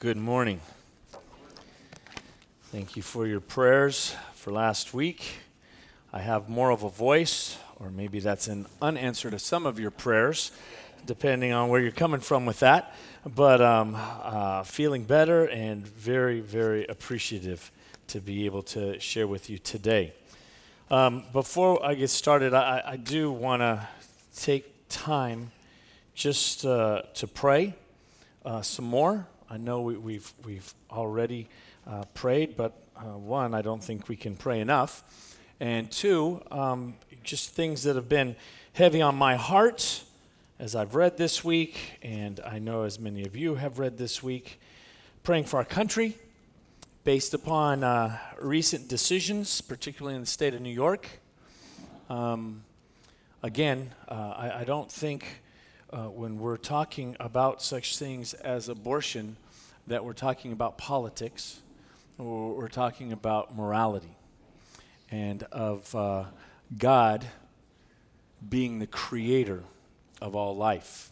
Good morning. Thank you for your prayers for last week. I have more of a voice, or maybe that's an unanswer to some of your prayers, depending on where you're coming from with that. But um, uh, feeling better and very, very appreciative to be able to share with you today. Um, before I get started, I, I do want to take time just uh, to pray uh, some more. I know we, have we've, we've already uh, prayed, but uh, one, I don't think we can pray enough. And two, um, just things that have been heavy on my heart as I've read this week, and I know as many of you have read this week, praying for our country based upon uh, recent decisions, particularly in the state of New York. Um, again, uh, I, I, don't think uh, when we're talking about such things as abortion that we're talking about politics or we're talking about morality and of uh, God being the creator of all life.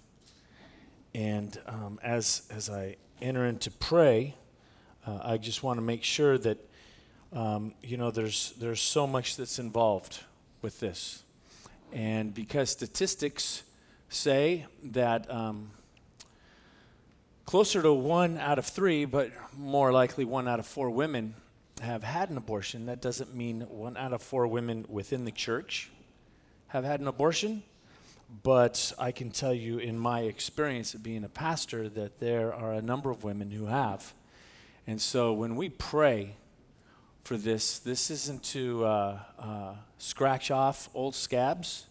And um, as, as I enter into pray, uh, I just want to make sure that, um, you know, there's, there's so much that's involved with this. And because statistics say that um, closer to one out of three, but more likely one out of four women have had an abortion, that doesn't mean one out of four women within the church have had an abortion. But I can tell you, in my experience of being a pastor, that there are a number of women who have. And so when we pray for this, this isn't to uh, uh, scratch off old scabs.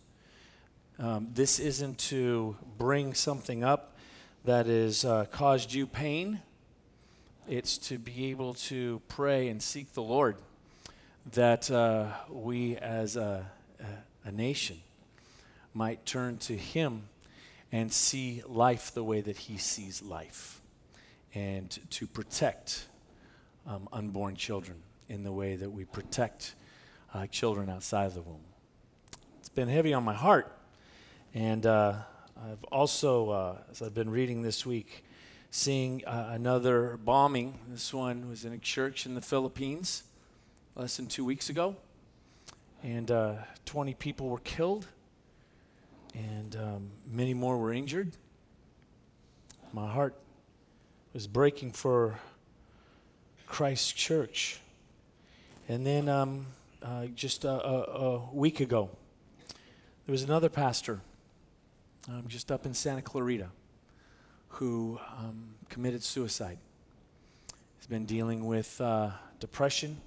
Um, this isn't to bring something up that has uh, caused you pain. It's to be able to pray and seek the Lord that uh, we as a, a, a nation might turn to Him and see life the way that He sees life, and to protect um, unborn children in the way that we protect uh, children outside of the womb. It's been heavy on my heart, and uh, I've also, uh, as I've been reading this week, seeing uh, another bombing. This one was in a church in the Philippines less than two weeks ago, and uh, 20 people were killed and um, many more were injured. My heart was breaking for Christ's church. And then um, uh, just a, a, a, week ago, there was another pastor um, just up in Santa Clarita who um, committed suicide. He's been dealing with uh, depression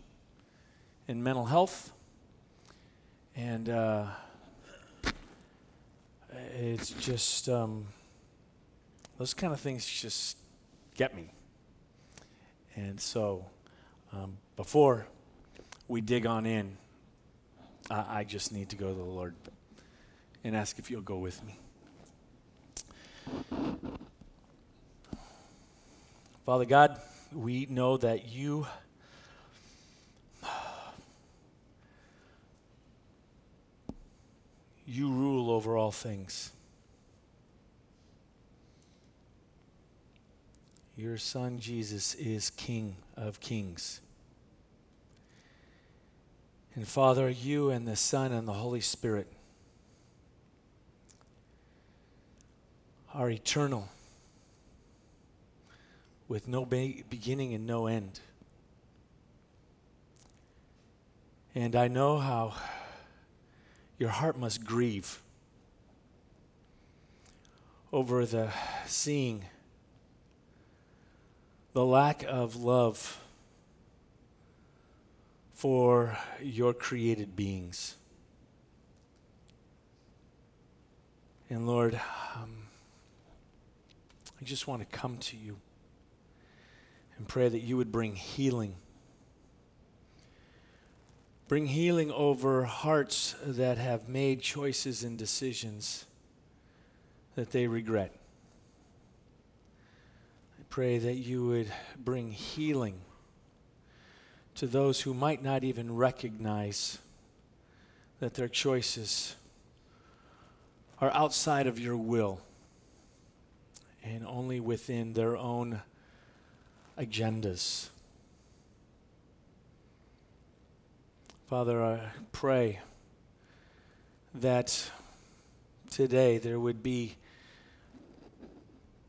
and mental health. And uh, it's just um, those kind of things just get me. And so, um, before we dig on in, I, I just need to go to the Lord and ask if you'll go with me. Father God, we know that you you rule over all things. Your son Jesus is King of kings. And Father, you and the Son and the Holy Spirit are eternal with no be- beginning and no end. And I know how your heart must grieve over the seeing the lack of love for your created beings. And Lord, um, I just want to come to you and pray that you would bring healing Bring healing over hearts that have made choices and decisions that they regret. I pray that you would bring healing to those who might not even recognize that their choices are outside of your will and only within their own agendas. Father, I pray that today there would be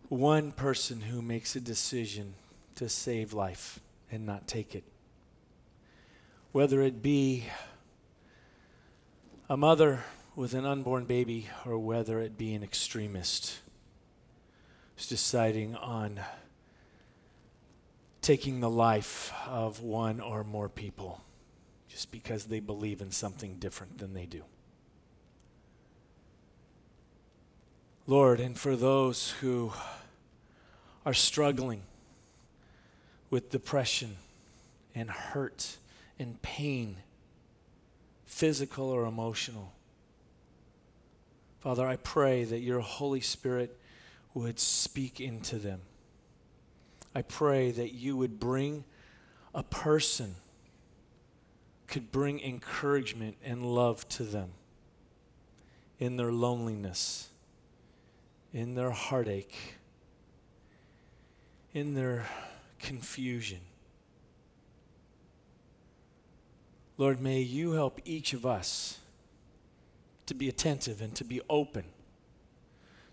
one person who makes a decision to save life and not take it. Whether it be a mother with an unborn baby or whether it be an extremist who's deciding on taking the life of one or more people just because they believe in something different than they do. Lord, and for those who are struggling with depression and hurt and pain, physical or emotional, Father, I pray that your Holy Spirit would speak into them. I pray that you would bring a person, could bring encouragement and love to them in their loneliness, in their heartache, in their confusion. Lord, may you help each of us to be attentive and to be open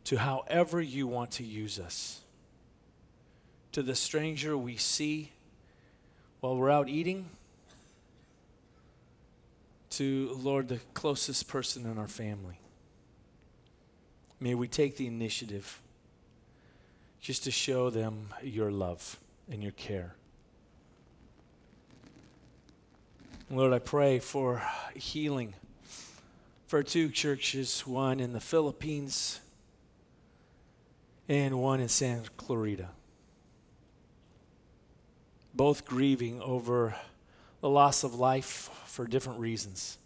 to however you want to use us. To the stranger we see while we're out eating, to, Lord, the closest person in our family. May we take the initiative just to show them your love and your care. Lord, I pray for healing for two churches, one in the Philippines and one in Santa Clarita. Both grieving over the loss of life for different reasons.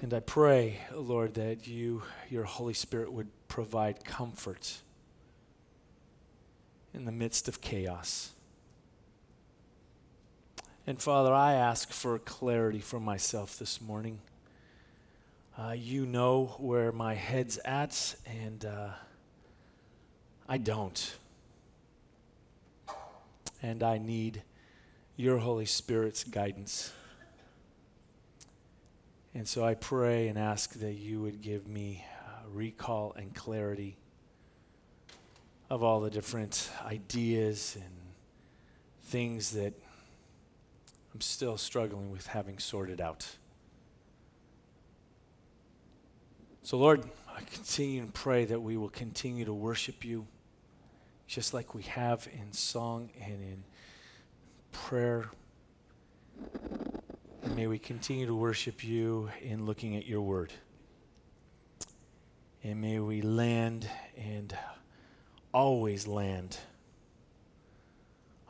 And I pray, Lord, that you, your Holy Spirit, would provide comfort in the midst of chaos. And Father, I ask for clarity for myself this morning. Uh, you know where my head's at, and uh, I don't. And I need your Holy Spirit's guidance. And so I pray and ask that you would give me uh, recall and clarity of all the different ideas and things that I'm still struggling with having sorted out. So, Lord, I continue and pray that we will continue to worship you just like we have in song and in prayer. And may we continue to worship you in looking at your word. And may we land and always land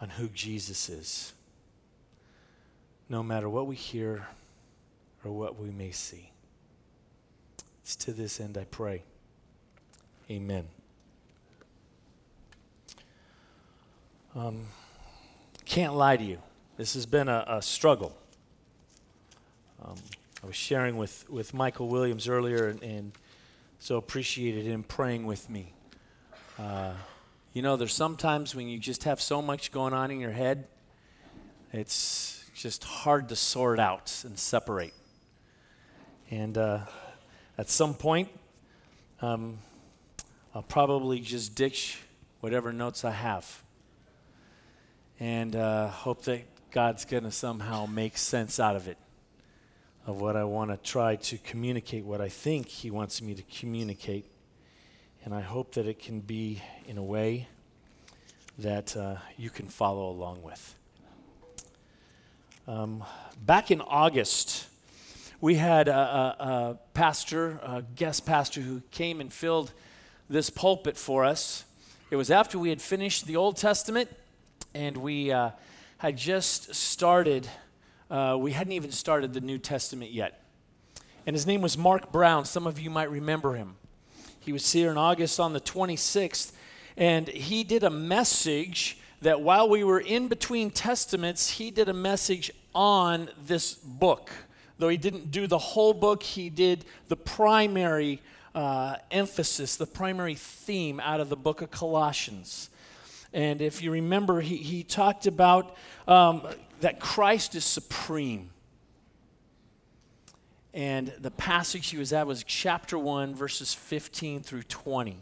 on who Jesus is no matter what we hear or what we may see. It's to this end I pray. Amen. Um, can't lie to you. This has been a, a struggle. Um, I was sharing with, with Michael Williams earlier and, and so appreciated him praying with me. Uh, you know, there's sometimes when you just have so much going on in your head, it's just hard to sort out and separate. And uh, at some point, um, I'll probably just ditch whatever notes I have and uh, hope that God's going to somehow make sense out of it, of what I want to try to communicate, what I think He wants me to communicate. And I hope that it can be in a way that uh, you can follow along with. Um, back in August, we had a, a, a, pastor, a guest pastor, who came and filled this pulpit for us. It was after we had finished the Old Testament and we uh, had just started, uh, we hadn't even started the New Testament yet. And his name was Mark Brown. Some of you might remember him. He was here in August on the 26th, and he did a message that while we were in between testaments, he did a message on this book. Though he didn't do the whole book, he did the primary uh, emphasis, the primary theme out of the book of Colossians. And if you remember, he, he talked about um, that Christ is supreme. And the passage he was at was chapter 1, verses 15 through 20.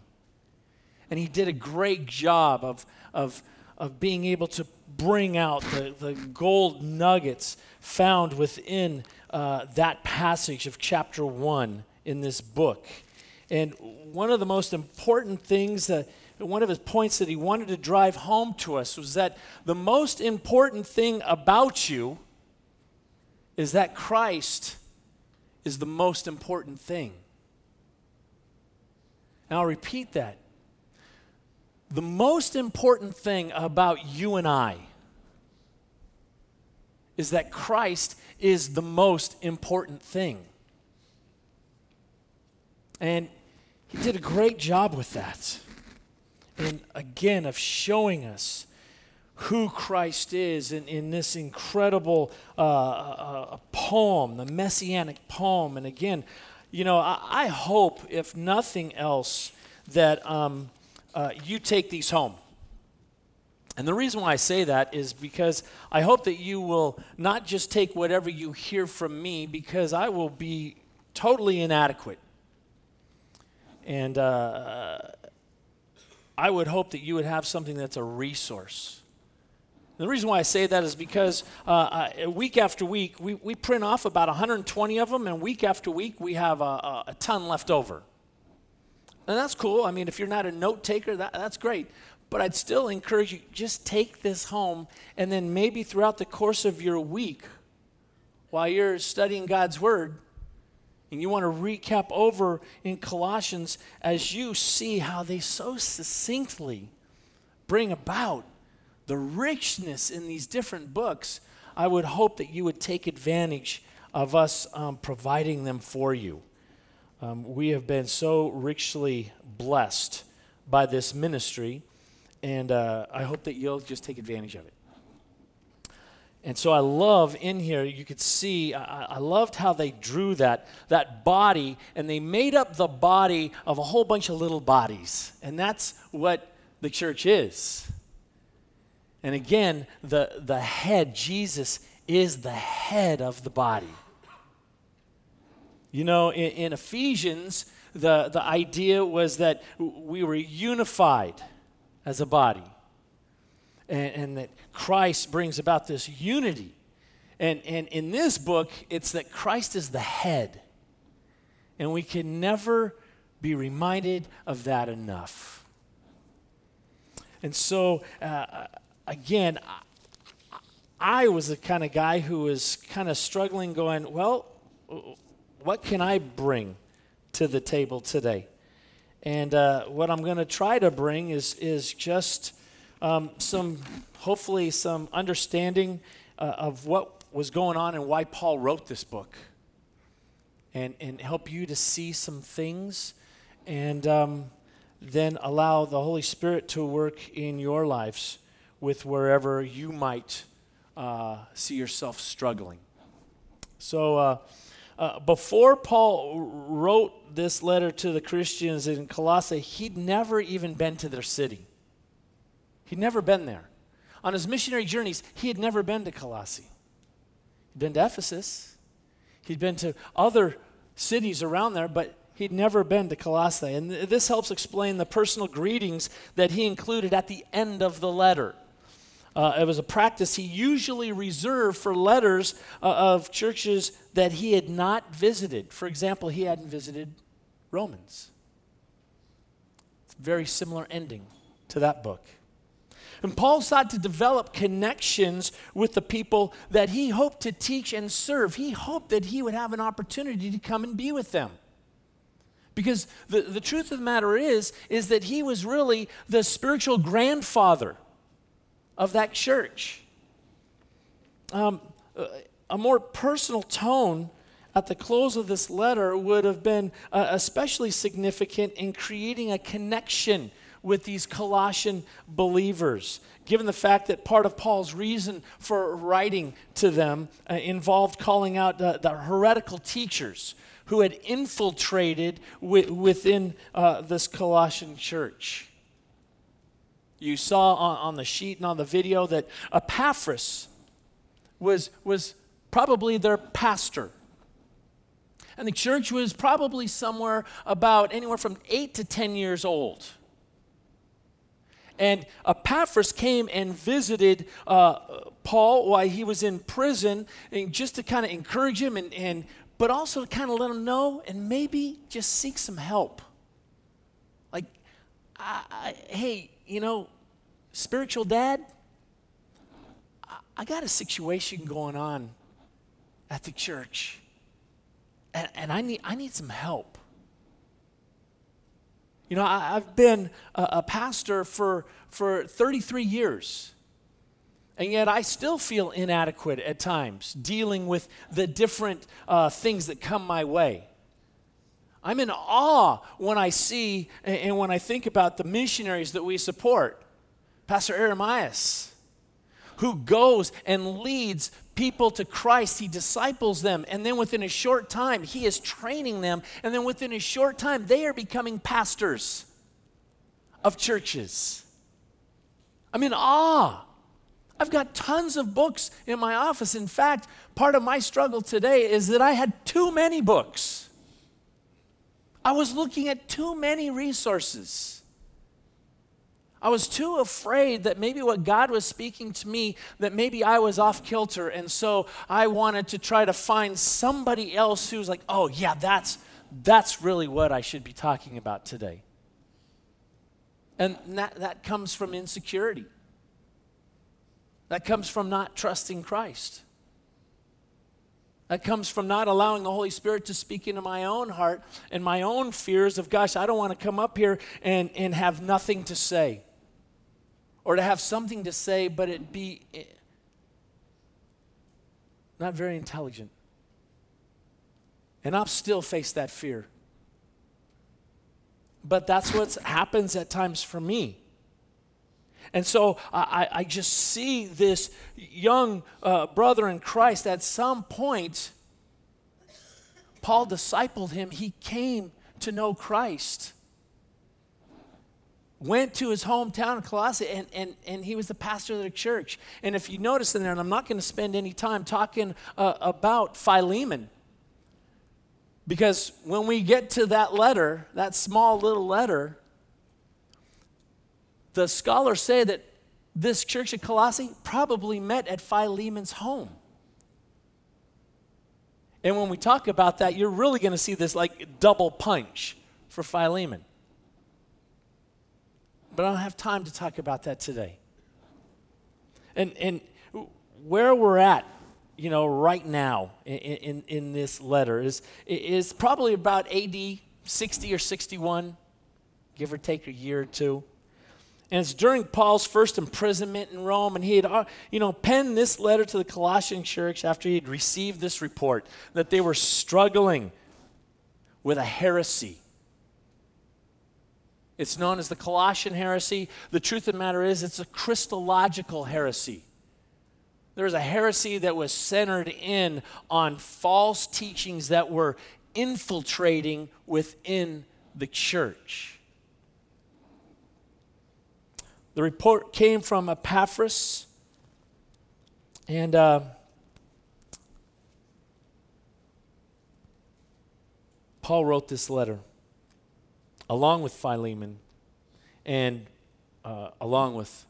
And he did a great job of, of, of being able to bring out the, the gold nuggets found within uh, that passage of chapter 1 in this book. And one of the most important things that one of his points that he wanted to drive home to us was that the most important thing about you is that Christ is the most important thing. And I'll repeat that. The most important thing about you and I is that Christ is the most important thing. And he did a great job with that. And again, of showing us who Christ is in, in this incredible uh, uh, uh, poem, the messianic poem. And again, you know, I, I hope, if nothing else, that um, uh, you take these home. And the reason why I say that is because I hope that you will not just take whatever you hear from me, because I will be totally inadequate. And uh, I would hope that you would have something that's a resource. The reason why I say that is because uh, uh, week after week, we, we print off about 120 of them, and week after week, we have a, a, a ton left over. And that's cool. I mean, if you're not a note taker, that, that's great. But I'd still encourage you just take this home, and then maybe throughout the course of your week, while you're studying God's Word, and you want to recap over in Colossians as you see how they so succinctly bring about the richness in these different books, I would hope that you would take advantage of us um, providing them for you. Um, we have been so richly blessed by this ministry, and uh, I hope that you'll just take advantage of it. And so I love in here, you could see, I, I, loved how they drew that, that body, and they made up the body of a whole bunch of little bodies. And that's what the church is. And again, the, the head, Jesus, is the head of the body. You know, in, in Ephesians, the, the idea was that we were unified as a body and, and that Christ brings about this unity. And, and in this book, it's that Christ is the head. And we can never be reminded of that enough. And so, uh, again, I was the kind of guy who was kind of struggling, going, well, what can I bring to the table today? And uh, what I'm going to try to bring is, is just um, some, hopefully, some understanding uh, of what was going on and why Paul wrote this book. And, and help you to see some things and um, then allow the Holy Spirit to work in your lives with wherever you might uh, see yourself struggling. So, uh, before Paul wrote this letter to the Christians in Colossae, he'd never even been to their city. He'd never been there. On his missionary journeys, he had never been to Colossae. He'd been to Ephesus, he'd been to other cities around there, but he'd never been to Colossae. And th- this helps explain the personal greetings that he included at the end of the letter. Uh, it was a practice he usually reserved for letters uh, of churches that he had not visited. For example, he hadn't visited Romans. Very similar ending to that book. And Paul sought to develop connections with the people that he hoped to teach and serve. He hoped that he would have an opportunity to come and be with them. Because the, the truth of the matter is, is that he was really the spiritual grandfather of that church. Um, a more personal tone at the close of this letter would have been uh, especially significant in creating a connection with these Colossian believers, given the fact that part of Paul's reason for writing to them uh, involved calling out the, the, heretical teachers who had infiltrated wi- within uh, this Colossian church. You saw on, on the sheet and on the video that Epaphras was, was probably their pastor. And the church was probably somewhere about anywhere from eight to 10 years old. And Epaphras came and visited uh, Paul while he was in prison, and just to kind of encourage him, and, and but also to kind of let him know and maybe just seek some help. Like, I, I, hey, you know, spiritual dad, I, got a situation going on at the church, and, and I, need, I need some help. You know, I, have been a, a, pastor for, for 33 years, and yet I still feel inadequate at times dealing with the different uh, things that come my way. I'm in awe when I see and when I think about the missionaries that we support. Pastor Eremias, who goes and leads people to Christ. He disciples them, and then within a short time, he is training them, and then within a short time, they are becoming pastors of churches. I'm in awe. I've got tons of books in my office. In fact, part of my struggle today is that I had too many books. I was looking at too many resources. I was too afraid that maybe what God was speaking to me, that maybe I was off kilter. And so I wanted to try to find somebody else who's like, oh, yeah, that's, that's really what I should be talking about today. And that, that comes from insecurity. That comes from not trusting Christ. That comes from not allowing the Holy Spirit to speak into my own heart and my own fears of, gosh, I don't want to come up here and, and have nothing to say or to have something to say, but it be eh, not very intelligent. And I'll still face that fear. But that's what happens at times for me. And so I, I just see this young uh, brother in Christ at some point, Paul discipled him. He came to know Christ went to his hometown of Colossae and, and, and he was the pastor of the church. And if you notice in there, and I'm not going to spend any time talking uh, about Philemon, because when we get to that letter, that small little letter, the scholars say that this church at Colossae probably met at Philemon's home. And when we talk about that, you're really going to see this like double punch for Philemon. But I don't have time to talk about that today. And, and where we're at, you know, right now in, in, in this letter is, is probably about AD 60 or 61, give or take a year or two. And it's during Paul's first imprisonment in Rome, and he had, uh, you know, penned this letter to the Colossian church after he had received this report that they were struggling with a heresy it's known as the Colossian heresy. The truth of the matter is, it's a Christological heresy. There's a heresy that was centered in on false teachings that were infiltrating within the church. The report came from Epaphras, and uh, Paul wrote this letter along with Philemon and uh, along with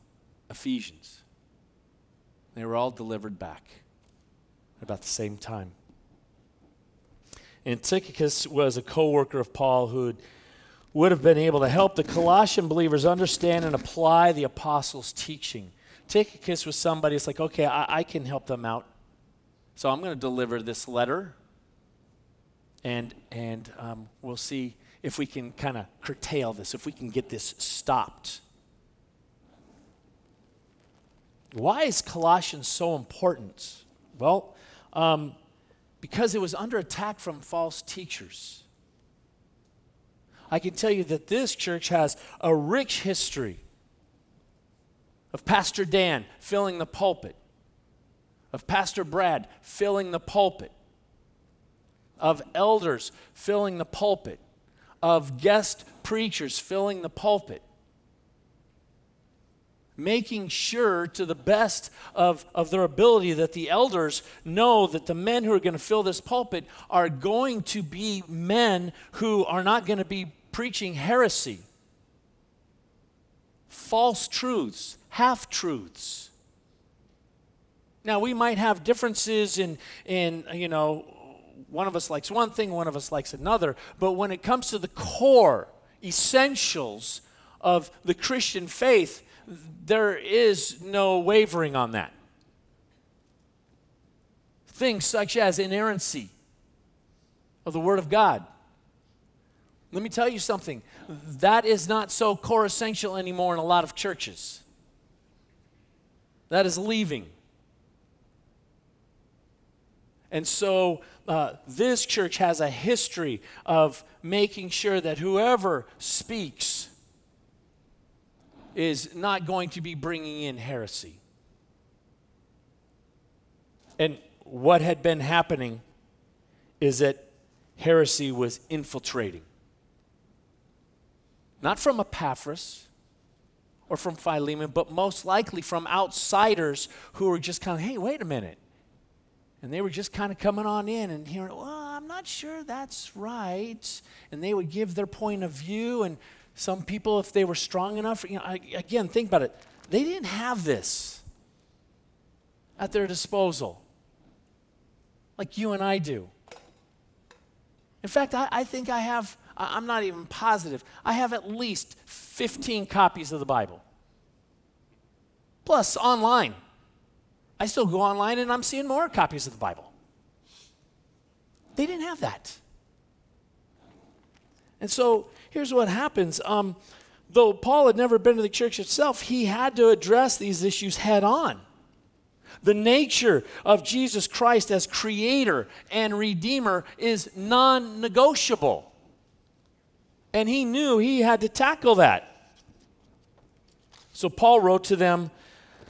Ephesians. They were all delivered back at about the same time. And Tychicus was a co worker of Paul who would have been able to help the Colossian believers understand and apply the apostles' teaching. Tychicus with somebody it's like, okay, I, I can help them out. So I'm going to deliver this letter, and, and um, we'll see if we can kind of curtail this, if we can get this stopped. Why is Colossians so important? Well, um, because it was under attack from false teachers. I can tell you that this church has a rich history of Pastor Dan filling the pulpit, of Pastor Brad filling the pulpit, of elders filling the pulpit, of guest preachers filling the pulpit. Making sure to the best of, of their ability that the elders know that the men who are going to fill this pulpit are going to be men who are not going to be preaching heresy, false truths, half truths. Now, we might have differences in, in, you know, one of us likes one thing, one of us likes another, but when it comes to the core, essentials of the Christian faith, there is no wavering on that. Things such as inerrancy of the Word of God. Let me tell you something. That is not so core essential anymore in a lot of churches. That is leaving. And so uh, this church has a history of making sure that whoever speaks is not going to be bringing in heresy. And what had been happening is that heresy was infiltrating. Not from Epaphras or from Philemon, but most likely from outsiders who were just kind of, hey, wait a minute. And they were just kind of coming on in and hearing, well, I'm not sure that's right. And they would give their point of view, and some people, if they were strong enough, you know, again, think about it. They didn't have this at their disposal like you and I do. In fact, I, I think I have, I'm not even positive, I have at least 15 copies of the Bible. Plus, online. I still go online and I'm seeing more copies of the Bible. They didn't have that. And so here's what happens. Um, though Paul had never been to the church itself, he had to address these issues head on. The nature of Jesus Christ as creator and redeemer is non negotiable. And he knew he had to tackle that. So Paul wrote to them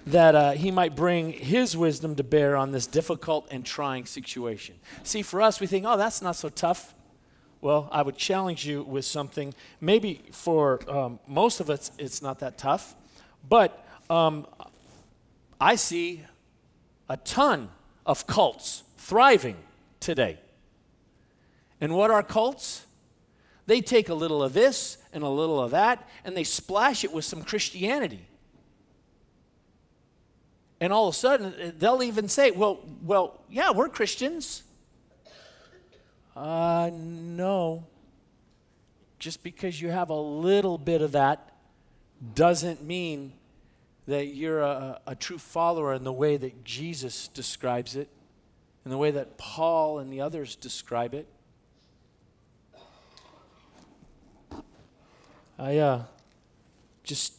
that uh, he might bring his wisdom to bear on this difficult and trying situation. See, for us, we think, oh, that's not so tough. Well, I would challenge you with something. Maybe for um, most of us, it's not that tough, but um, I see a ton of cults thriving today. And what are cults? They take a little of this and a little of that, and they splash it with some Christianity. And all of a sudden, they'll even say, well, well, yeah, we're Christians. Uh, no. Just because you have a little bit of that doesn't mean that you're a, a true follower in the way that Jesus describes it, in the way that Paul and the others describe it. I uh, just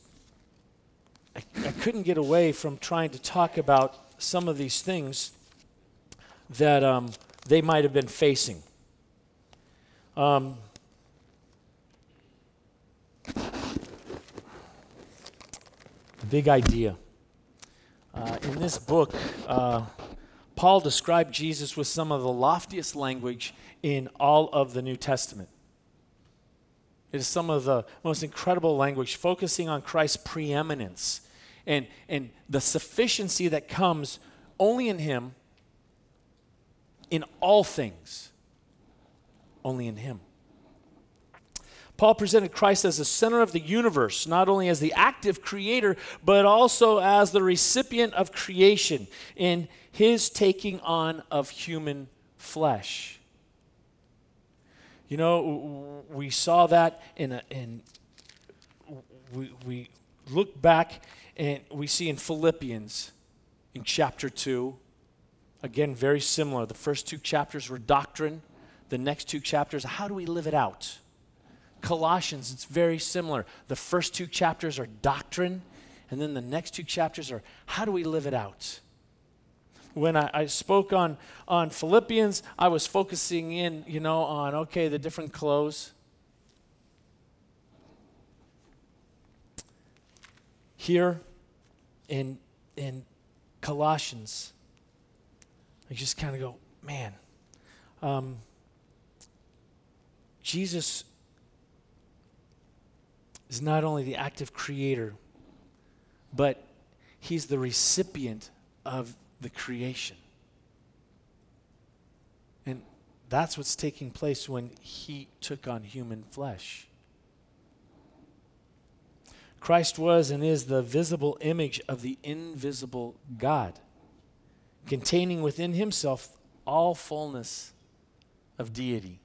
I, I couldn't get away from trying to talk about some of these things that um, they might have been facing. Um, big idea. Uh, in this book, uh, Paul described Jesus with some of the loftiest language in all of the New Testament. It is some of the most incredible language, focusing on Christ's preeminence and, and the sufficiency that comes only in Him in all things only in Him. Paul presented Christ as the center of the universe, not only as the active creator, but also as the recipient of creation in his taking on of human flesh. You know, we saw that in, a, in we, we look back and we see in Philippians in chapter 2, again, very similar. The first two chapters were doctrine, the next two chapters, how do we live it out? Colossians, it's very similar. The first two chapters are doctrine, and then the next two chapters are how do we live it out? When I, I spoke on, on Philippians, I was focusing in, you know, on, okay, the different clothes. Here in, in Colossians, I just kind of go, man, um, Jesus is not only the active creator, but he's the recipient of the creation. And that's what's taking place when he took on human flesh. Christ was and is the visible image of the invisible God, containing within himself all fullness of deity.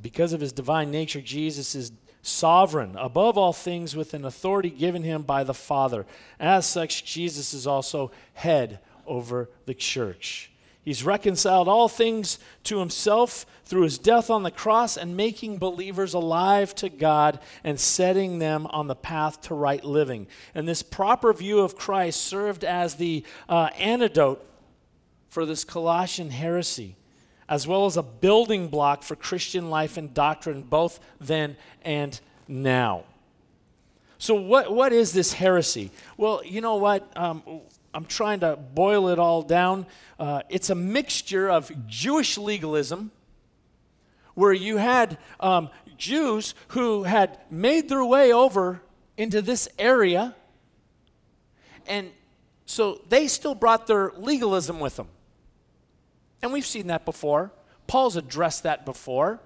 Because of his divine nature, Jesus is sovereign above all things with an authority given him by the Father. As such, Jesus is also head over the church. He's reconciled all things to himself through his death on the cross and making believers alive to God and setting them on the path to right living. And this proper view of Christ served as the uh, antidote for this Colossian heresy, as well as a building block for Christian life and doctrine, both then and now. So, what, what is this heresy? Well, you know what? Um, I'm trying to boil it all down. Uh, it's a mixture of Jewish legalism, where you had um, Jews who had made their way over into this area, and so they still brought their legalism with them. And we've seen that before. Paul's addressed that before,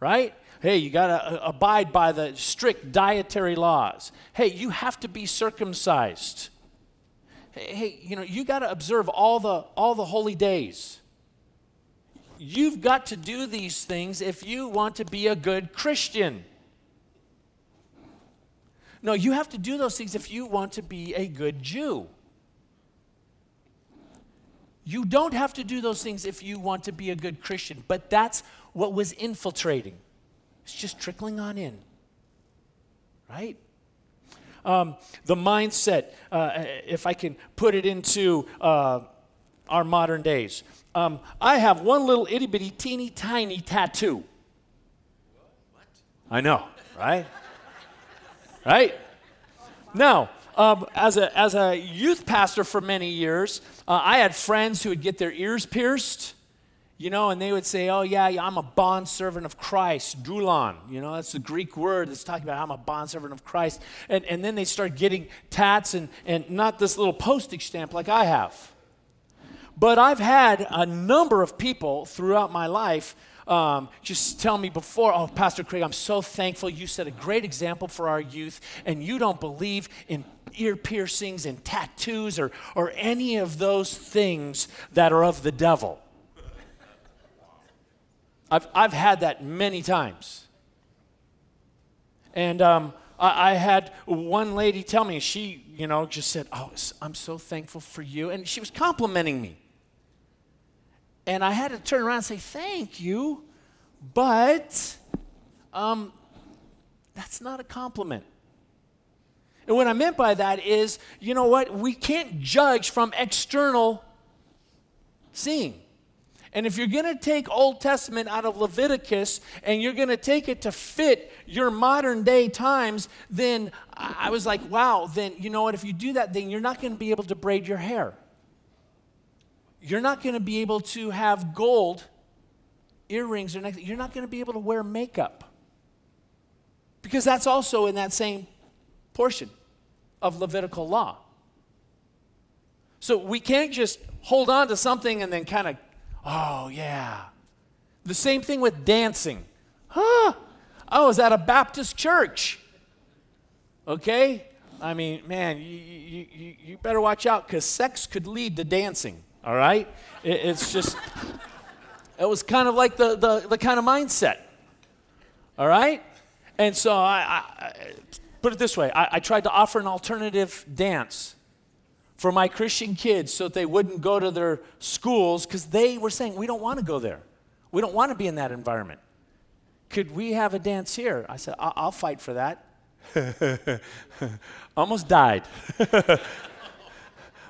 right? Hey, you got to uh, abide by the strict dietary laws. Hey, you have to be circumcised hey, you know, you got to observe all the all the holy days. You've got to do these things if you want to be a good Christian. No, you have to do those things if you want to be a good Jew. You don't have to do those things if you want to be a good Christian, but that's what was infiltrating. It's just trickling on in. Right? Um, the mindset, uh, if I can put it into uh, our modern days. Um, I have one little itty bitty teeny tiny tattoo. What? I know, right? right? Now, um, as, a, as a youth pastor for many years, uh, I had friends who would get their ears pierced you know, and they would say, oh, yeah, yeah I'm a bond servant of Christ, doulon. You know, that's the Greek word that's talking about I'm a bond servant of Christ. And, and then they start getting tats and, and not this little postage stamp like I have. But I've had a number of people throughout my life um, just tell me before, oh, Pastor Craig, I'm so thankful you set a great example for our youth, and you don't believe in ear piercings and tattoos or, or any of those things that are of the devil. I've, I've had that many times. And um, I, I, had one lady tell me, she, you know, just said, Oh, I'm so thankful for you. And she was complimenting me. And I had to turn around and say, Thank you, but um, that's not a compliment. And what I meant by that is, you know what? We can't judge from external seeing. And if you're going to take Old Testament out of Leviticus and you're going to take it to fit your modern day times, then I was like, wow, then you know what? If you do that, then you're not going to be able to braid your hair. You're not going to be able to have gold earrings or necklace. You're not going to be able to wear makeup. Because that's also in that same portion of Levitical law. So we can't just hold on to something and then kind of Oh, yeah. The same thing with dancing. Huh? Oh, I was at a Baptist church. Okay? I mean, man, you, you, you better watch out because sex could lead to dancing, all right? It, it's just, it was kind of like the, the, the kind of mindset, all right? And so I, I put it this way I, I tried to offer an alternative dance for my Christian kids so that they wouldn't go to their schools because they were saying, We don't want to go there. We don't want to be in that environment. Could we have a dance here? I said, I- will fight for that. Almost died.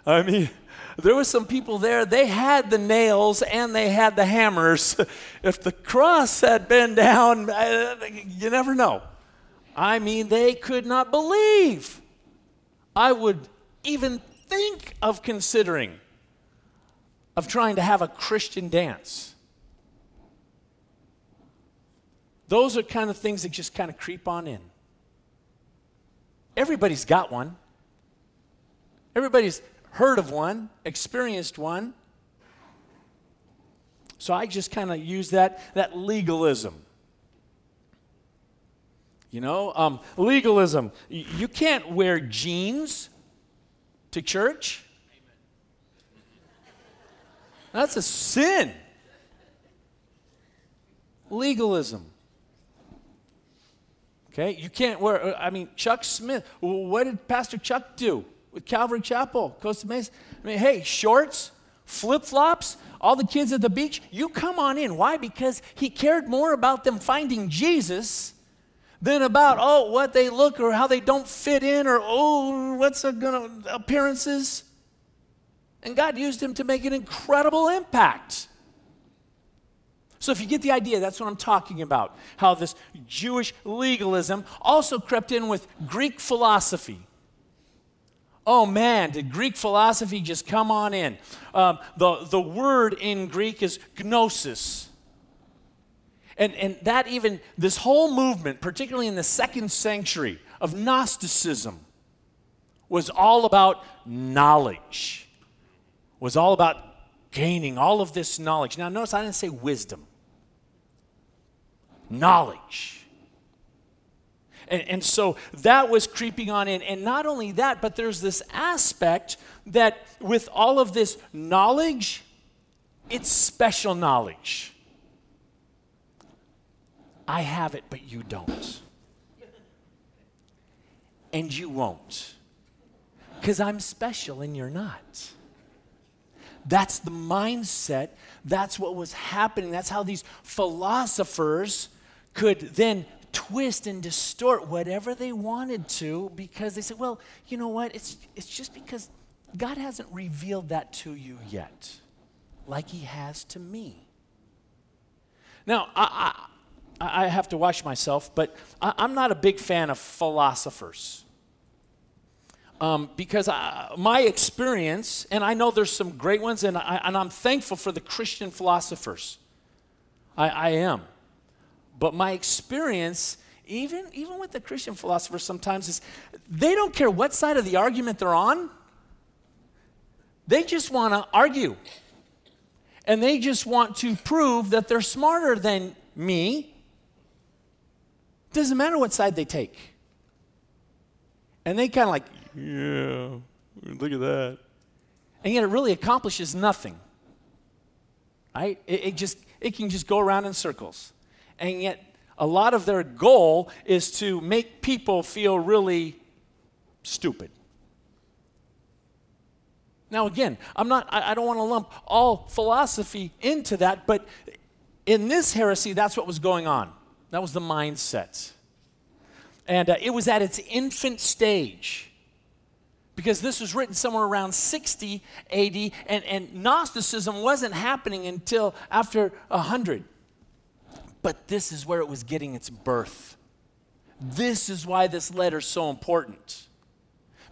I mean, there were some people there, they had the nails and they had the hammers. if the cross had been down, uh, you never know. I mean, they could not believe I would even think of considering of trying to have a Christian dance. Those are kind of things that just kind of creep on in. everybody's got one. Everybody's heard of one, experienced one. So I just kind of use that, that legalism. You know, um, legalism. You can't wear jeans to church. That's a sin. Legalism. Okay, you can't wear, uh, I mean, Chuck Smith, what did Pastor Chuck do with Calvary Chapel, Costa Mesa? I mean, hey, shorts, flip flops, all the kids at the beach, you come on in. Why? Because he cared more about them finding Jesus than about, oh, what they look or how they don't fit in or, oh, what's gonna, appearances. And God used him to make an incredible impact. So, if you get the idea, that's what I'm talking about. How this Jewish legalism also crept in with Greek philosophy. Oh man, did Greek philosophy just come on in? Um, the, the word in Greek is gnosis. And, and that even, this whole movement, particularly in the second century of Gnosticism, was all about knowledge, was all about gaining all of this knowledge. Now, notice I didn't say wisdom, knowledge. And, and, so that was creeping on in. And not only that, but there's this aspect that with all of this knowledge, it's special knowledge. I have it, but you don't. And you won't. Because I'm special and you're not. That's the mindset. That's what was happening. That's how these philosophers could then twist and distort whatever they wanted to because they said, well, you know what? It's, it's just because God hasn't revealed that to you yet, like He has to me. Now, I, I, I have to watch myself, but I, am not a big fan of philosophers. Um, because I, my experience, and I know there's some great ones, and, I, and I'm thankful for the Christian philosophers. I, I am. But my experience, even, even with the Christian philosophers sometimes, is they don't care what side of the argument they're on. They just want to argue. And they just want to prove that they're smarter than me. Doesn't matter what side they take. And they kind of like, yeah, look at that. And yet it really accomplishes nothing. Right? It, it just it can just go around in circles and yet a lot of their goal is to make people feel really stupid. Now, again, I'm not, I, I don't want to lump all philosophy into that, but in this heresy, that's what was going on. That was the mindset. And uh, it was at its infant stage because this was written somewhere around 60 AD, and, and Gnosticism wasn't happening until after 100. But this is where it was getting its birth. This is why this letter is so important.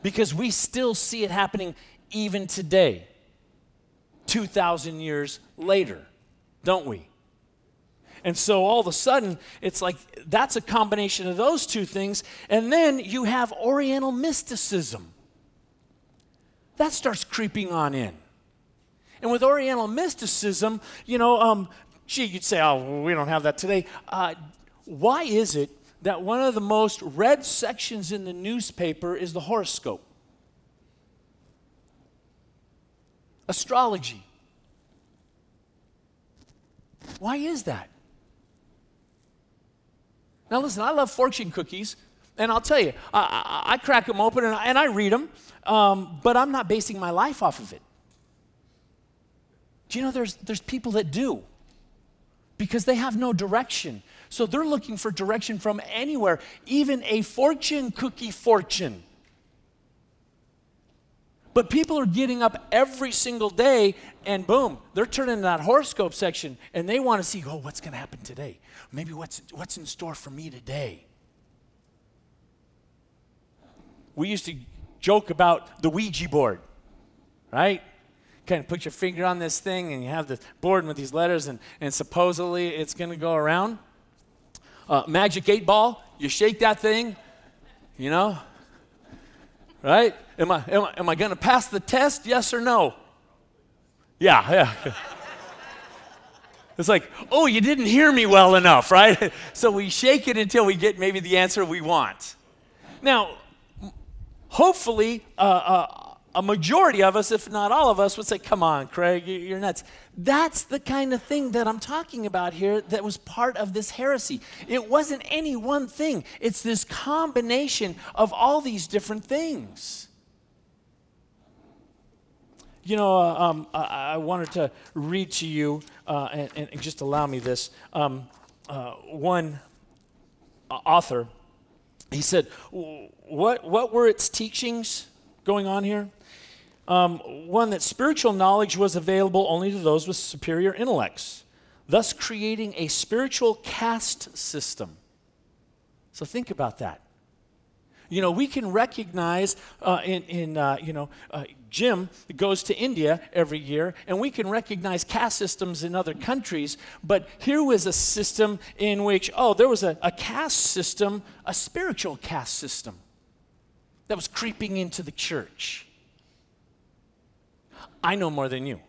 Because we still see it happening even today, 2,000 years later, don't we? And so all of a sudden, it's like that's a combination of those two things. And then you have Oriental mysticism. That starts creeping on in. And with Oriental mysticism, you know, um, Gee, you'd say, oh, we don't have that today. Uh, why is it that one of the most read sections in the newspaper is the horoscope? Astrology. Why is that? Now, listen, I love fortune cookies, and I'll tell you, I, I, I crack them open and I, and I read them, um, but I'm not basing my life off of it. Do you know there's, there's people that do? Because they have no direction. So they're looking for direction from anywhere, even a fortune cookie fortune. But people are getting up every single day and boom, they're turning to that horoscope section and they want to see, oh, what's going to happen today? Maybe what's, what's in store for me today? We used to joke about the Ouija board, right? Kind of put your finger on this thing and you have the board with these letters and, and supposedly it's going to go around. Uh, magic eight ball, you shake that thing, you know, Right? Am I, am I, am I going to pass the test? Yes or no? Yeah, yeah. It's like, oh, you didn't hear me well enough, right? so we shake it until we get maybe the answer we want. Now, hopefully, uh, uh, a majority of us, if not all of us, would say, Come on, Craig, you're nuts. That's the kind of thing that I'm talking about here that was part of this heresy. It wasn't any one thing, it's this combination of all these different things. You know, uh, um, I, I, wanted to read to you, uh, and, and, just allow me this. Um, uh, one uh, author, he said, what, what were its teachings going on here? Um, one, that spiritual knowledge was available only to those with superior intellects, thus creating a spiritual caste system. So think about that. You know, we can recognize uh, in, in uh, you know, uh, Jim goes to India every year, and we can recognize caste systems in other countries, but here was a system in which, oh, there was a, a caste system, a spiritual caste system that was creeping into the church. I know more than you.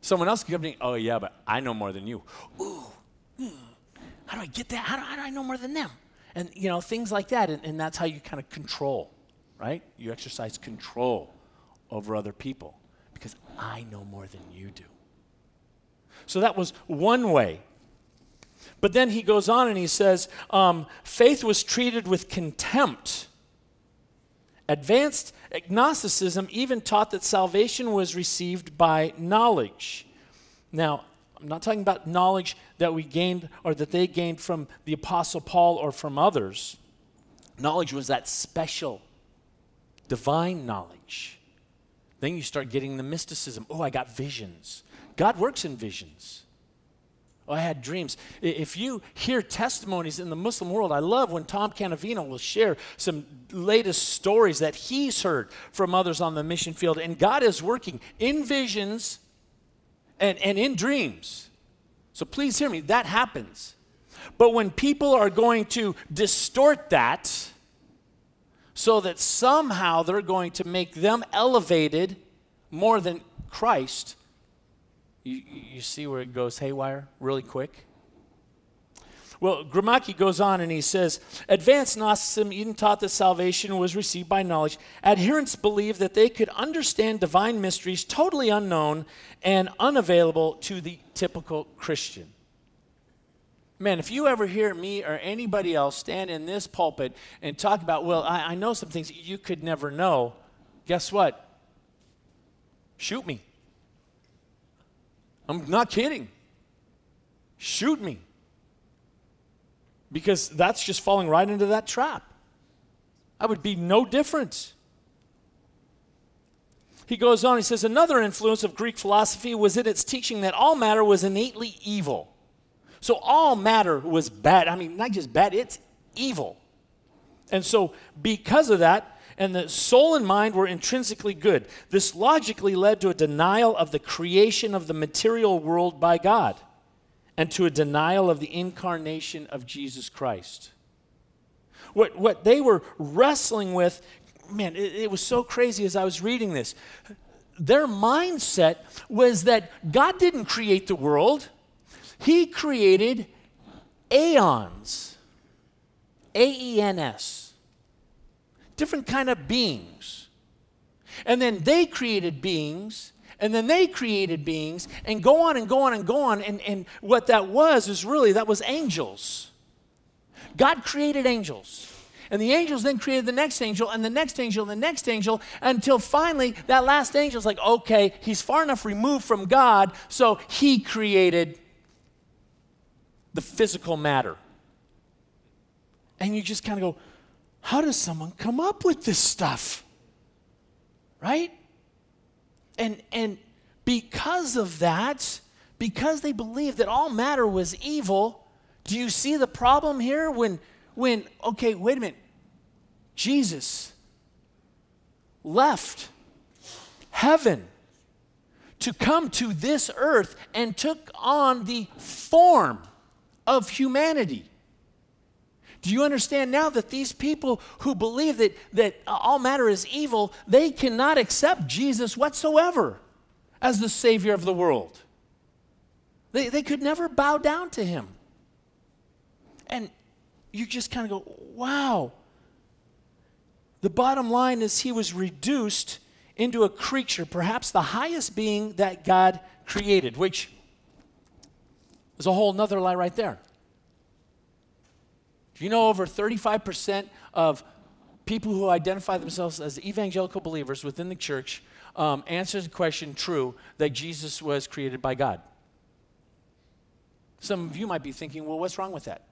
Someone else to me, oh, yeah, but I know more than you. Ooh, hmm, how do I get that? How do, how do, I know more than them? And, you know, things like that. And, and that's how you kind of control, right? You exercise control over other people because I know more than you do. So that was one way. But then he goes on and he says, um, faith was treated with contempt Advanced agnosticism even taught that salvation was received by knowledge. Now, I'm not talking about knowledge that we gained or that they gained from the Apostle Paul or from others. Knowledge was that special, divine knowledge. Then you start getting the mysticism. Oh, I got visions. God works in visions. Oh, I had dreams. If you hear testimonies in the Muslim world, I love when Tom Canavino will share some latest stories that he's heard from others on the mission field. And God is working in visions and, and in dreams. So please hear me, that happens. But when people are going to distort that so that somehow they're going to make them elevated more than Christ, you, you see where it goes haywire really quick? Well, Gromacki goes on and he says Advanced Gnosticism even taught that salvation was received by knowledge. Adherents believed that they could understand divine mysteries totally unknown and unavailable to the typical Christian. Man, if you ever hear me or anybody else stand in this pulpit and talk about, well, I, I know some things you could never know, guess what? Shoot me. I'm not kidding. Shoot me. Because that's just falling right into that trap. I would be no different. He goes on, he says, another influence of Greek philosophy was in its teaching that all matter was innately evil. So all matter was bad. I mean, not just bad, it's evil. And so, because of that, and the soul and mind were intrinsically good. This logically led to a denial of the creation of the material world by God and to a denial of the incarnation of Jesus Christ. What, what they were wrestling with, man, it, it was so crazy as I was reading this. Their mindset was that God didn't create the world, He created aeons. A E N S different kind of beings. And then they created beings, and then they created beings, and go on and go on and go on. And, and what that was is really that was angels. God created angels. And the angels then created the next angel, and the next angel, and the next angel, until finally that last angel is like, okay, he's far enough removed from God, so he created the physical matter. And you just kind of go, how does someone come up with this stuff? Right? And and because of that, because they believed that all matter was evil, do you see the problem here when when okay, wait a minute. Jesus left heaven to come to this earth and took on the form of humanity. Do you understand now that these people who believe that, that all matter is evil, they cannot accept Jesus whatsoever as the Savior of the world? They, they could never bow down to him. And you just kind of go, wow. The bottom line is he was reduced into a creature, perhaps the highest being that God created, which is a whole nother lie right there. Do you know over 35% of people who identify themselves as evangelical believers within the church um, answer the question true that Jesus was created by God? Some of you might be thinking, well, what's wrong with that?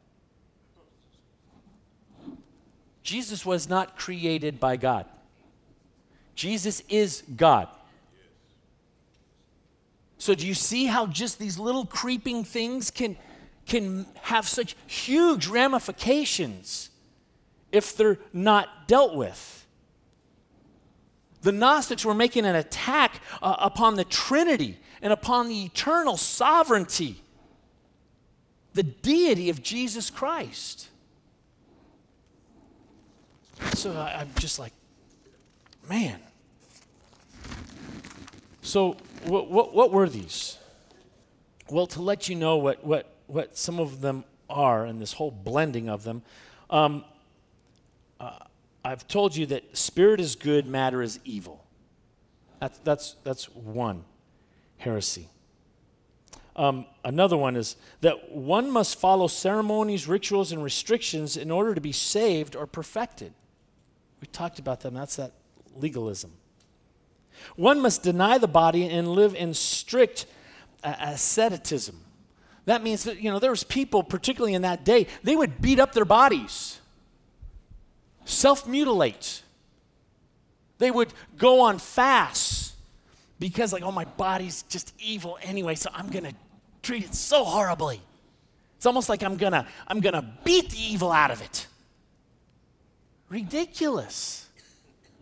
Jesus was not created by God. Jesus is God. So, do you see how just these little creeping things can, can have such huge ramifications if they're not dealt with? The Gnostics were making an attack uh, upon the Trinity and upon the eternal sovereignty, the deity of Jesus Christ. So I, I'm just like, man. So, what, what, what were these? Well, to let you know what, what, what some of them are and this whole blending of them, um, uh, I've told you that spirit is good, matter is evil. That's, that's, that's one heresy. Um, another one is that one must follow ceremonies, rituals, and restrictions in order to be saved or perfected. We talked about them. That's that legalism. One must deny the body and live in strict uh, asceticism. That means that, you know, there was people, particularly in that day, they would beat up their bodies, self-mutilate. They would go on fasts because, like, oh, my body's just evil anyway, so I'm going to treat it so horribly. It's almost like I'm going to I'm going to beat the evil out of it ridiculous.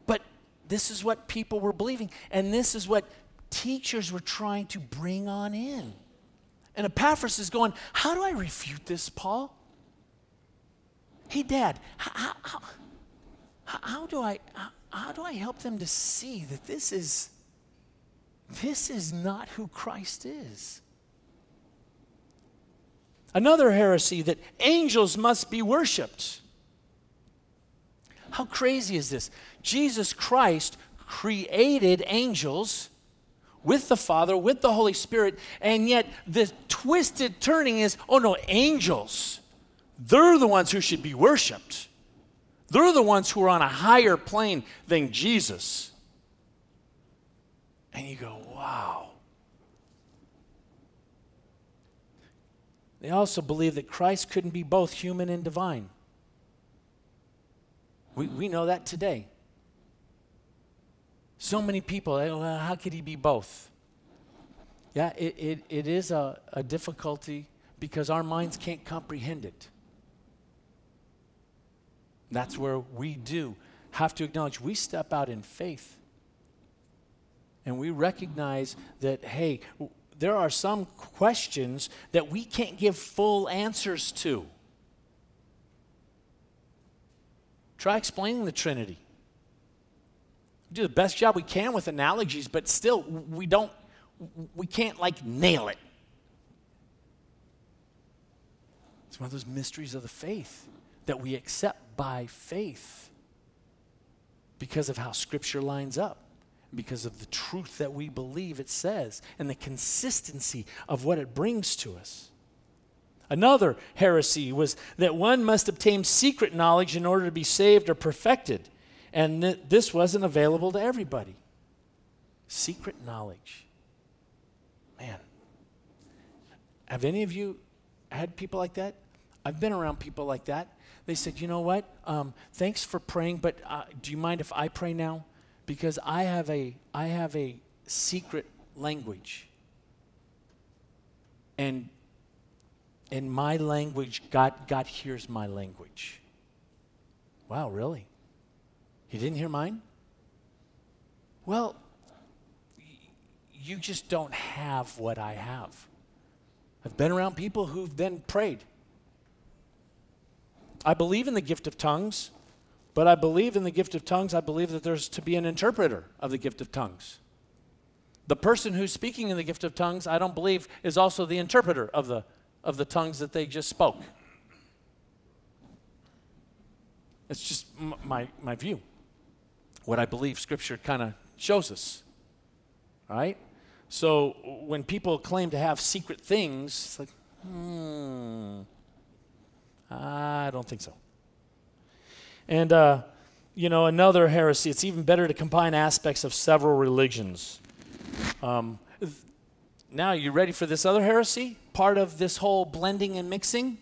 But this is what people were believing, and this is what teachers were trying to bring on in. And Epaphras is going, How do I refute this, Paul? Hey, Dad, how, how, how do I how, how do I help them to see that this is this is not who Christ is? Another heresy that angels must be worshiped. How crazy is this? Jesus Christ created angels with the Father, with the Holy Spirit, and yet the twisted turning is oh no, angels. They're the ones who should be worshiped. They're the ones who are on a higher plane than Jesus. And you go, wow. They also believe that Christ couldn't be both human and divine. We, we know that today. So many people, eh, well, how could he be both? Yeah, it, it, it is a, a difficulty because our minds can't comprehend it. That's where we do have to acknowledge we step out in faith and we recognize that, hey, there are some questions that we can't give full answers to. Try explaining the Trinity. Do the best job we can with analogies, but still, we don't, we can't like nail it. It's one of those mysteries of the faith that we accept by faith because of how Scripture lines up, because of the truth that we believe it says, and the consistency of what it brings to us. Another heresy was that one must obtain secret knowledge in order to be saved or perfected, and th- this wasn't available to everybody. Secret knowledge. Man. Have any of you had people like that? I've been around people like that. They said, you know what? Um, thanks for praying, but uh, do you mind if I pray now? Because I have a, I have a secret language. And in my language, God, God hears my language. Wow, really? He didn't hear mine? Well, you just don't have what I have. I've been around people who've then prayed. I believe in the gift of tongues, but I believe in the gift of tongues. I believe that there's to be an interpreter of the gift of tongues. The person who's speaking in the gift of tongues, I don't believe, is also the interpreter of the, of the tongues that they just spoke. It's just my, my view. What I believe Scripture kind of shows us. All right? So when people claim to have secret things, it's like, hmm, I don't think so. And, uh, you know, another heresy, it's even better to combine aspects of several religions. Um, th- now, you ready for this other heresy? Part of this whole blending and mixing?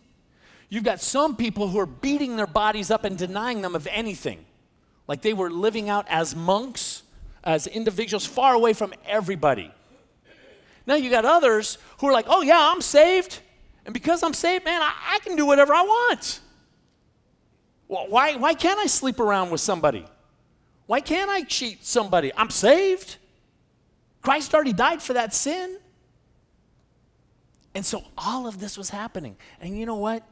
You've got some people who are beating their bodies up and denying them of anything. Like they were living out as monks, as individuals, far away from everybody. Now you got others who are like, oh, yeah, I'm saved. And because I'm saved, man, I, I can do whatever I want. Well, why, why can't I sleep around with somebody? Why can't I cheat somebody? I'm saved. Christ already died for that sin. And so all of this was happening. And you know what?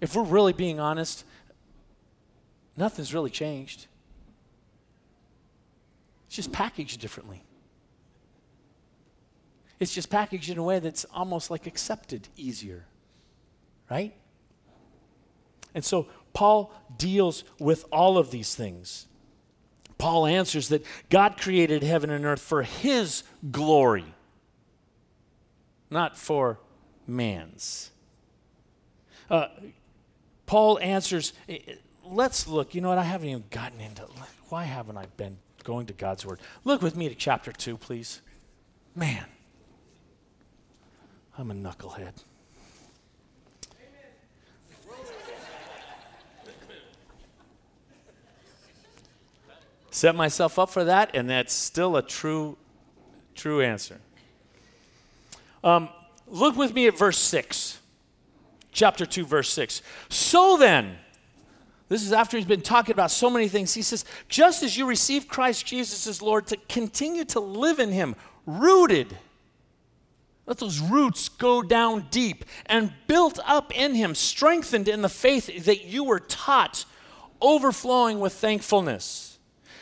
If we're really being honest, nothing's really changed. It's just packaged differently. It's just packaged in a way that's almost like accepted easier, right? And so Paul deals with all of these things. Paul answers that God created heaven and earth for his glory, not for man's. Uh, Paul answers, let's look. You know what? I haven't even gotten into why haven't I been going to God's word? Look with me to chapter 2, please. Man, I'm a knucklehead. Set myself up for that, and that's still a true, true answer. Um, look with me at verse 6 chapter 2, verse 6. So then, this is after he's been talking about so many things. He says, just as you receive Christ Jesus as Lord, to continue to live in him, rooted. Let those roots go down deep and built up in him, strengthened in the faith that you were taught, overflowing with thankfulness.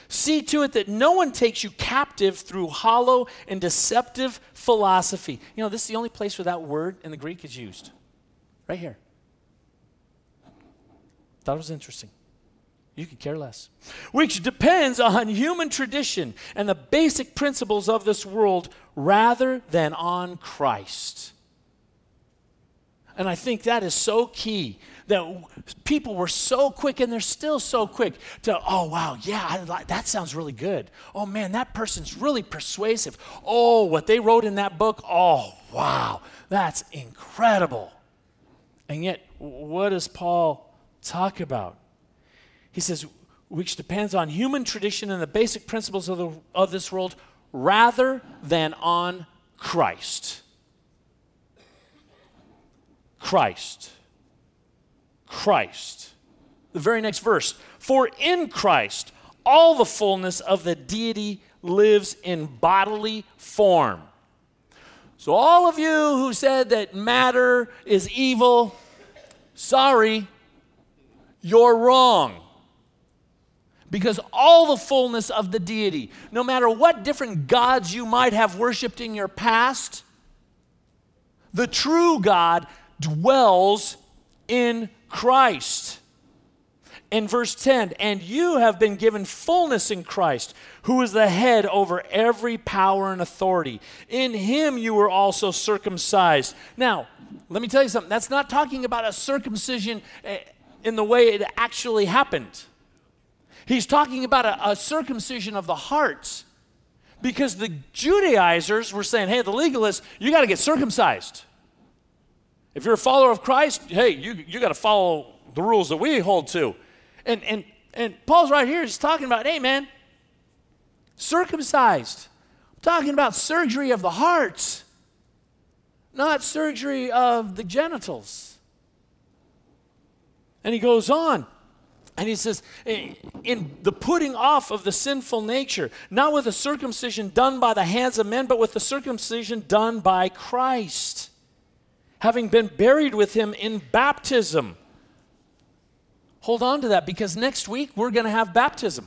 See to it that no one takes you captive through hollow and deceptive philosophy. You know, this is the only place where that word in the Greek is used. Right here. Thought it was interesting. You could care less. Which depends on human tradition and the basic principles of this world rather than on Christ. And I think that is so key that people were so quick and they're still so quick to, oh, wow, yeah, like, that sounds really good. Oh, man, that person's really persuasive. Oh, what they wrote in that book, oh, wow, that's incredible. And yet, what does Paul talk about? He says, which depends on human tradition and the basic principles of, the, of this world rather than on Christ. Christ. Christ. The very next verse. For in Christ, all the fullness of the deity lives in bodily form. So, all of you who said that matter is evil, sorry, you're wrong. Because all the fullness of the deity, no matter what different gods you might have worshiped in your past, the true God dwells in Christ in verse 10 and you have been given fullness in Christ, who is the head over every power and authority. In him you were also circumcised. Now, let me tell you something. That's not talking about a circumcision eh, in the way it actually happened. He's talking about a, a circumcision of the heart. Because the Judaizers were saying, hey, the legalists, you got to get circumcised. If you're a follower of Christ, hey, you, you got to follow the rules that we hold to. And, and, and Paul's right here, he's talking about, hey, man, circumcised. I'm talking about surgery of the heart, not surgery of the genitals. And he goes on. And he says, in the putting off of the sinful nature, not with a circumcision done by the hands of men, but with the circumcision done by Christ, having been buried with him in baptism hold on to that because next week we're going to have baptism.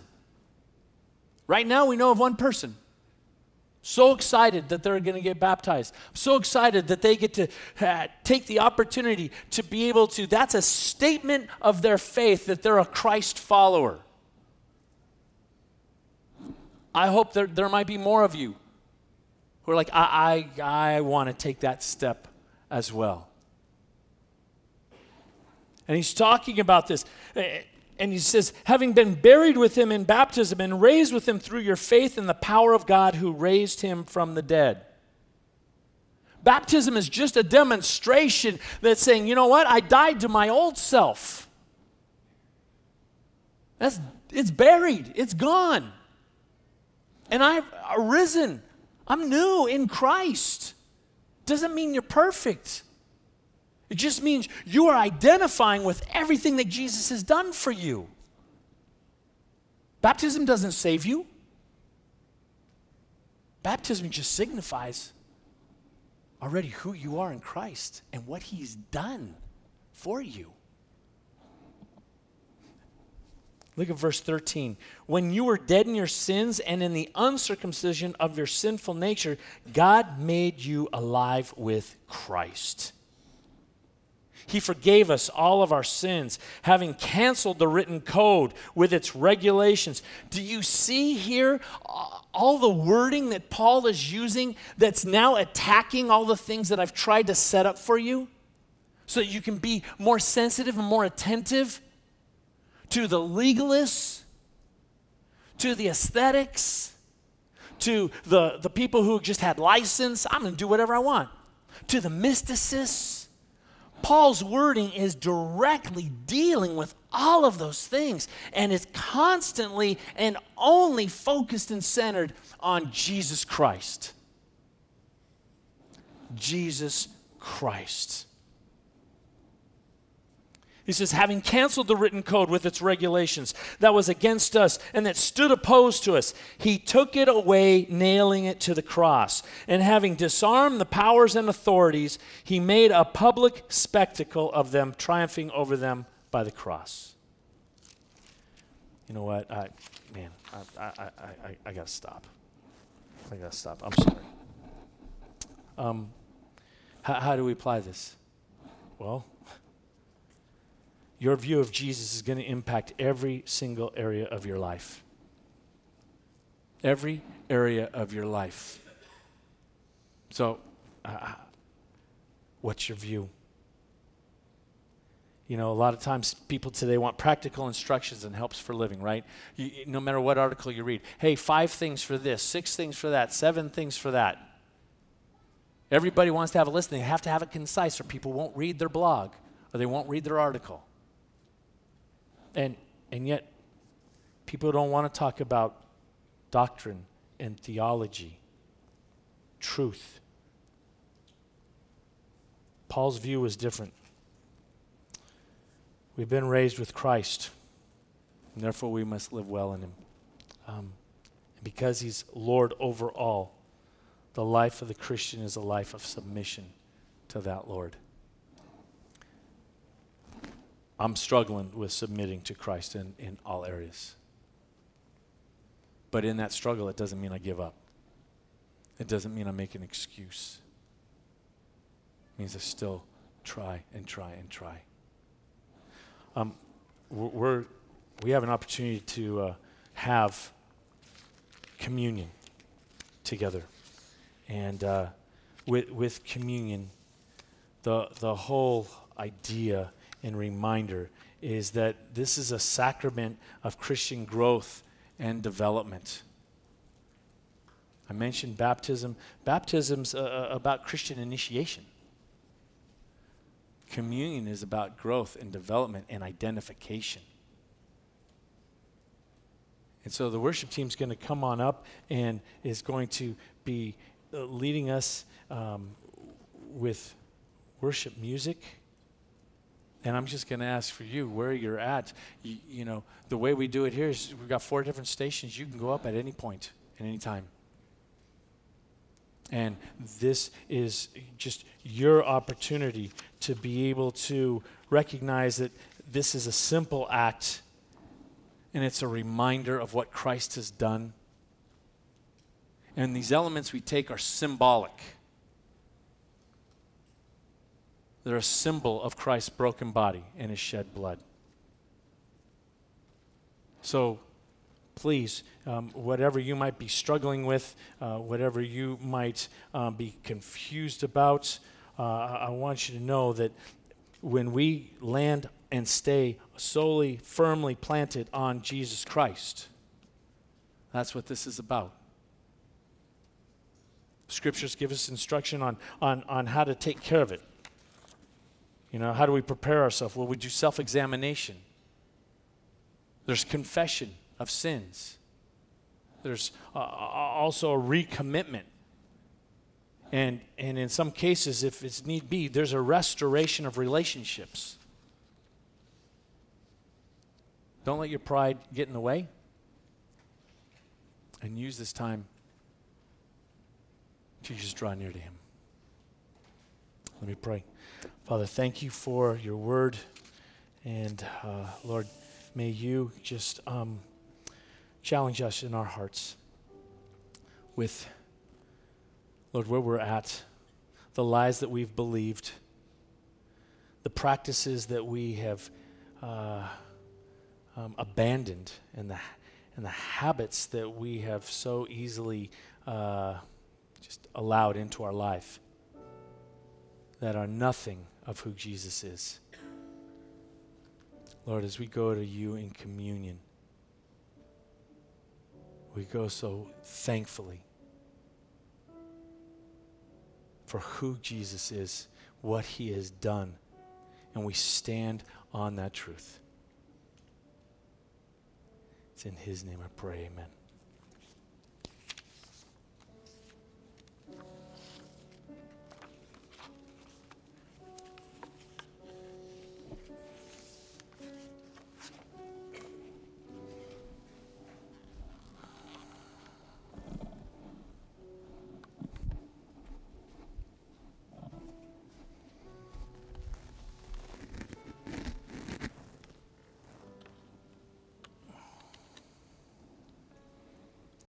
Right now, we know of one person. So excited that they're going to get baptized. So excited that they get to uh, take the opportunity to be able to. That's a statement of their faith that they're a Christ follower. I hope there, there might be more of you who are like, I, I, I want to take that step as well. And he's talking about this. And he says, having been buried with him in baptism and raised with him through your faith in the power of God who raised him from the dead. Baptism is just a demonstration that's saying, you know what? I died to my old self. That's, it's buried, it's gone. And I've arisen. I'm new in Christ. Doesn't mean you're perfect. It just means you are identifying with everything that Jesus has done for you. Baptism doesn't save you. Baptism just signifies already who you are in Christ and what He's done for you. Look at verse 13. When you were dead in your sins and in the uncircumcision of your sinful nature, God made you alive with Christ. He forgave us all of our sins, having canceled the written code with its regulations. Do you see here all the wording that Paul is using that's now attacking all the things that I've tried to set up for you? So that you can be more sensitive and more attentive to the legalists, to the ascetics, to the, the people who just had license. I'm going to do whatever I want. To the mysticists Paul's wording is directly dealing with all of those things and is constantly and only focused and centered on Jesus Christ. Jesus Christ. He says, having canceled the written code with its regulations that was against us and that stood opposed to us, he took it away, nailing it to the cross. And having disarmed the powers and authorities, he made a public spectacle of them, triumphing over them by the cross. You know what? I, man, I, I, I, I, I got to stop. I got to stop. I'm sorry. Um, how, how do we apply this? Well, your view of Jesus is going to impact every single area of your life. Every area of your life. So, uh, what's your view? You know, a lot of times people today want practical instructions and helps for living, right? You, no matter what article you read, hey, five things for this, six things for that, seven things for that. Everybody wants to have a list, and they have to have it concise, or people won't read their blog, or they won't read their article. And, and yet, people don't want to talk about doctrine and theology, truth. Paul's view was different. We've been raised with Christ, and therefore we must live well in Him. Um, because He's Lord over all, the life of the Christian is a life of submission to that Lord. I'm struggling with submitting to Christ in, in all areas. But in that struggle, it doesn't mean I give up. It doesn't mean I make an excuse. It means I still try and try and try. Um, we're, we have an opportunity to uh, have communion together. And uh, with, with communion, the, the whole idea and reminder is that this is a sacrament of Christian growth and development. I mentioned baptism. Baptism's uh, uh, about Christian initiation. Communion is about growth and development and identification. And so the worship team is going to come on up and is going to be uh, leading us um, with worship music. And I'm just going to ask for you where you're at. You, you, know, the way we do it here is we've got four different stations. You can go up at any point, at any time. And this is just your opportunity to be able to recognize that this is a simple act and it's a reminder of what Christ has done. And these elements we take are symbolic. They're a symbol of Christ's broken body and his shed blood. So please, um, whatever you might be struggling with, uh, whatever you might uh, be confused about, uh, I want you to know that when we land and stay solely, firmly planted on Jesus Christ, that's what this is about. Scriptures give us instruction on, on, on how to take care of it. You know, how do we prepare ourselves? Well, we do self examination. There's confession of sins. There's uh, also a recommitment. And, and in some cases, if it's need be, there's a restoration of relationships. Don't let your pride get in the way. And use this time to just draw near to Him. Let me pray. Father, thank you for your word. And uh, Lord, may you just um, challenge us in our hearts with, Lord, where we're at, the lies that we've believed, the practices that we have uh, um, abandoned, and the, and the habits that we have so easily uh, just allowed into our life that are nothing of who Jesus is. Lord, as we go to you in communion, we go so thankfully for who Jesus is, what he has done, and we stand on that truth. It's in his name I pray, amen.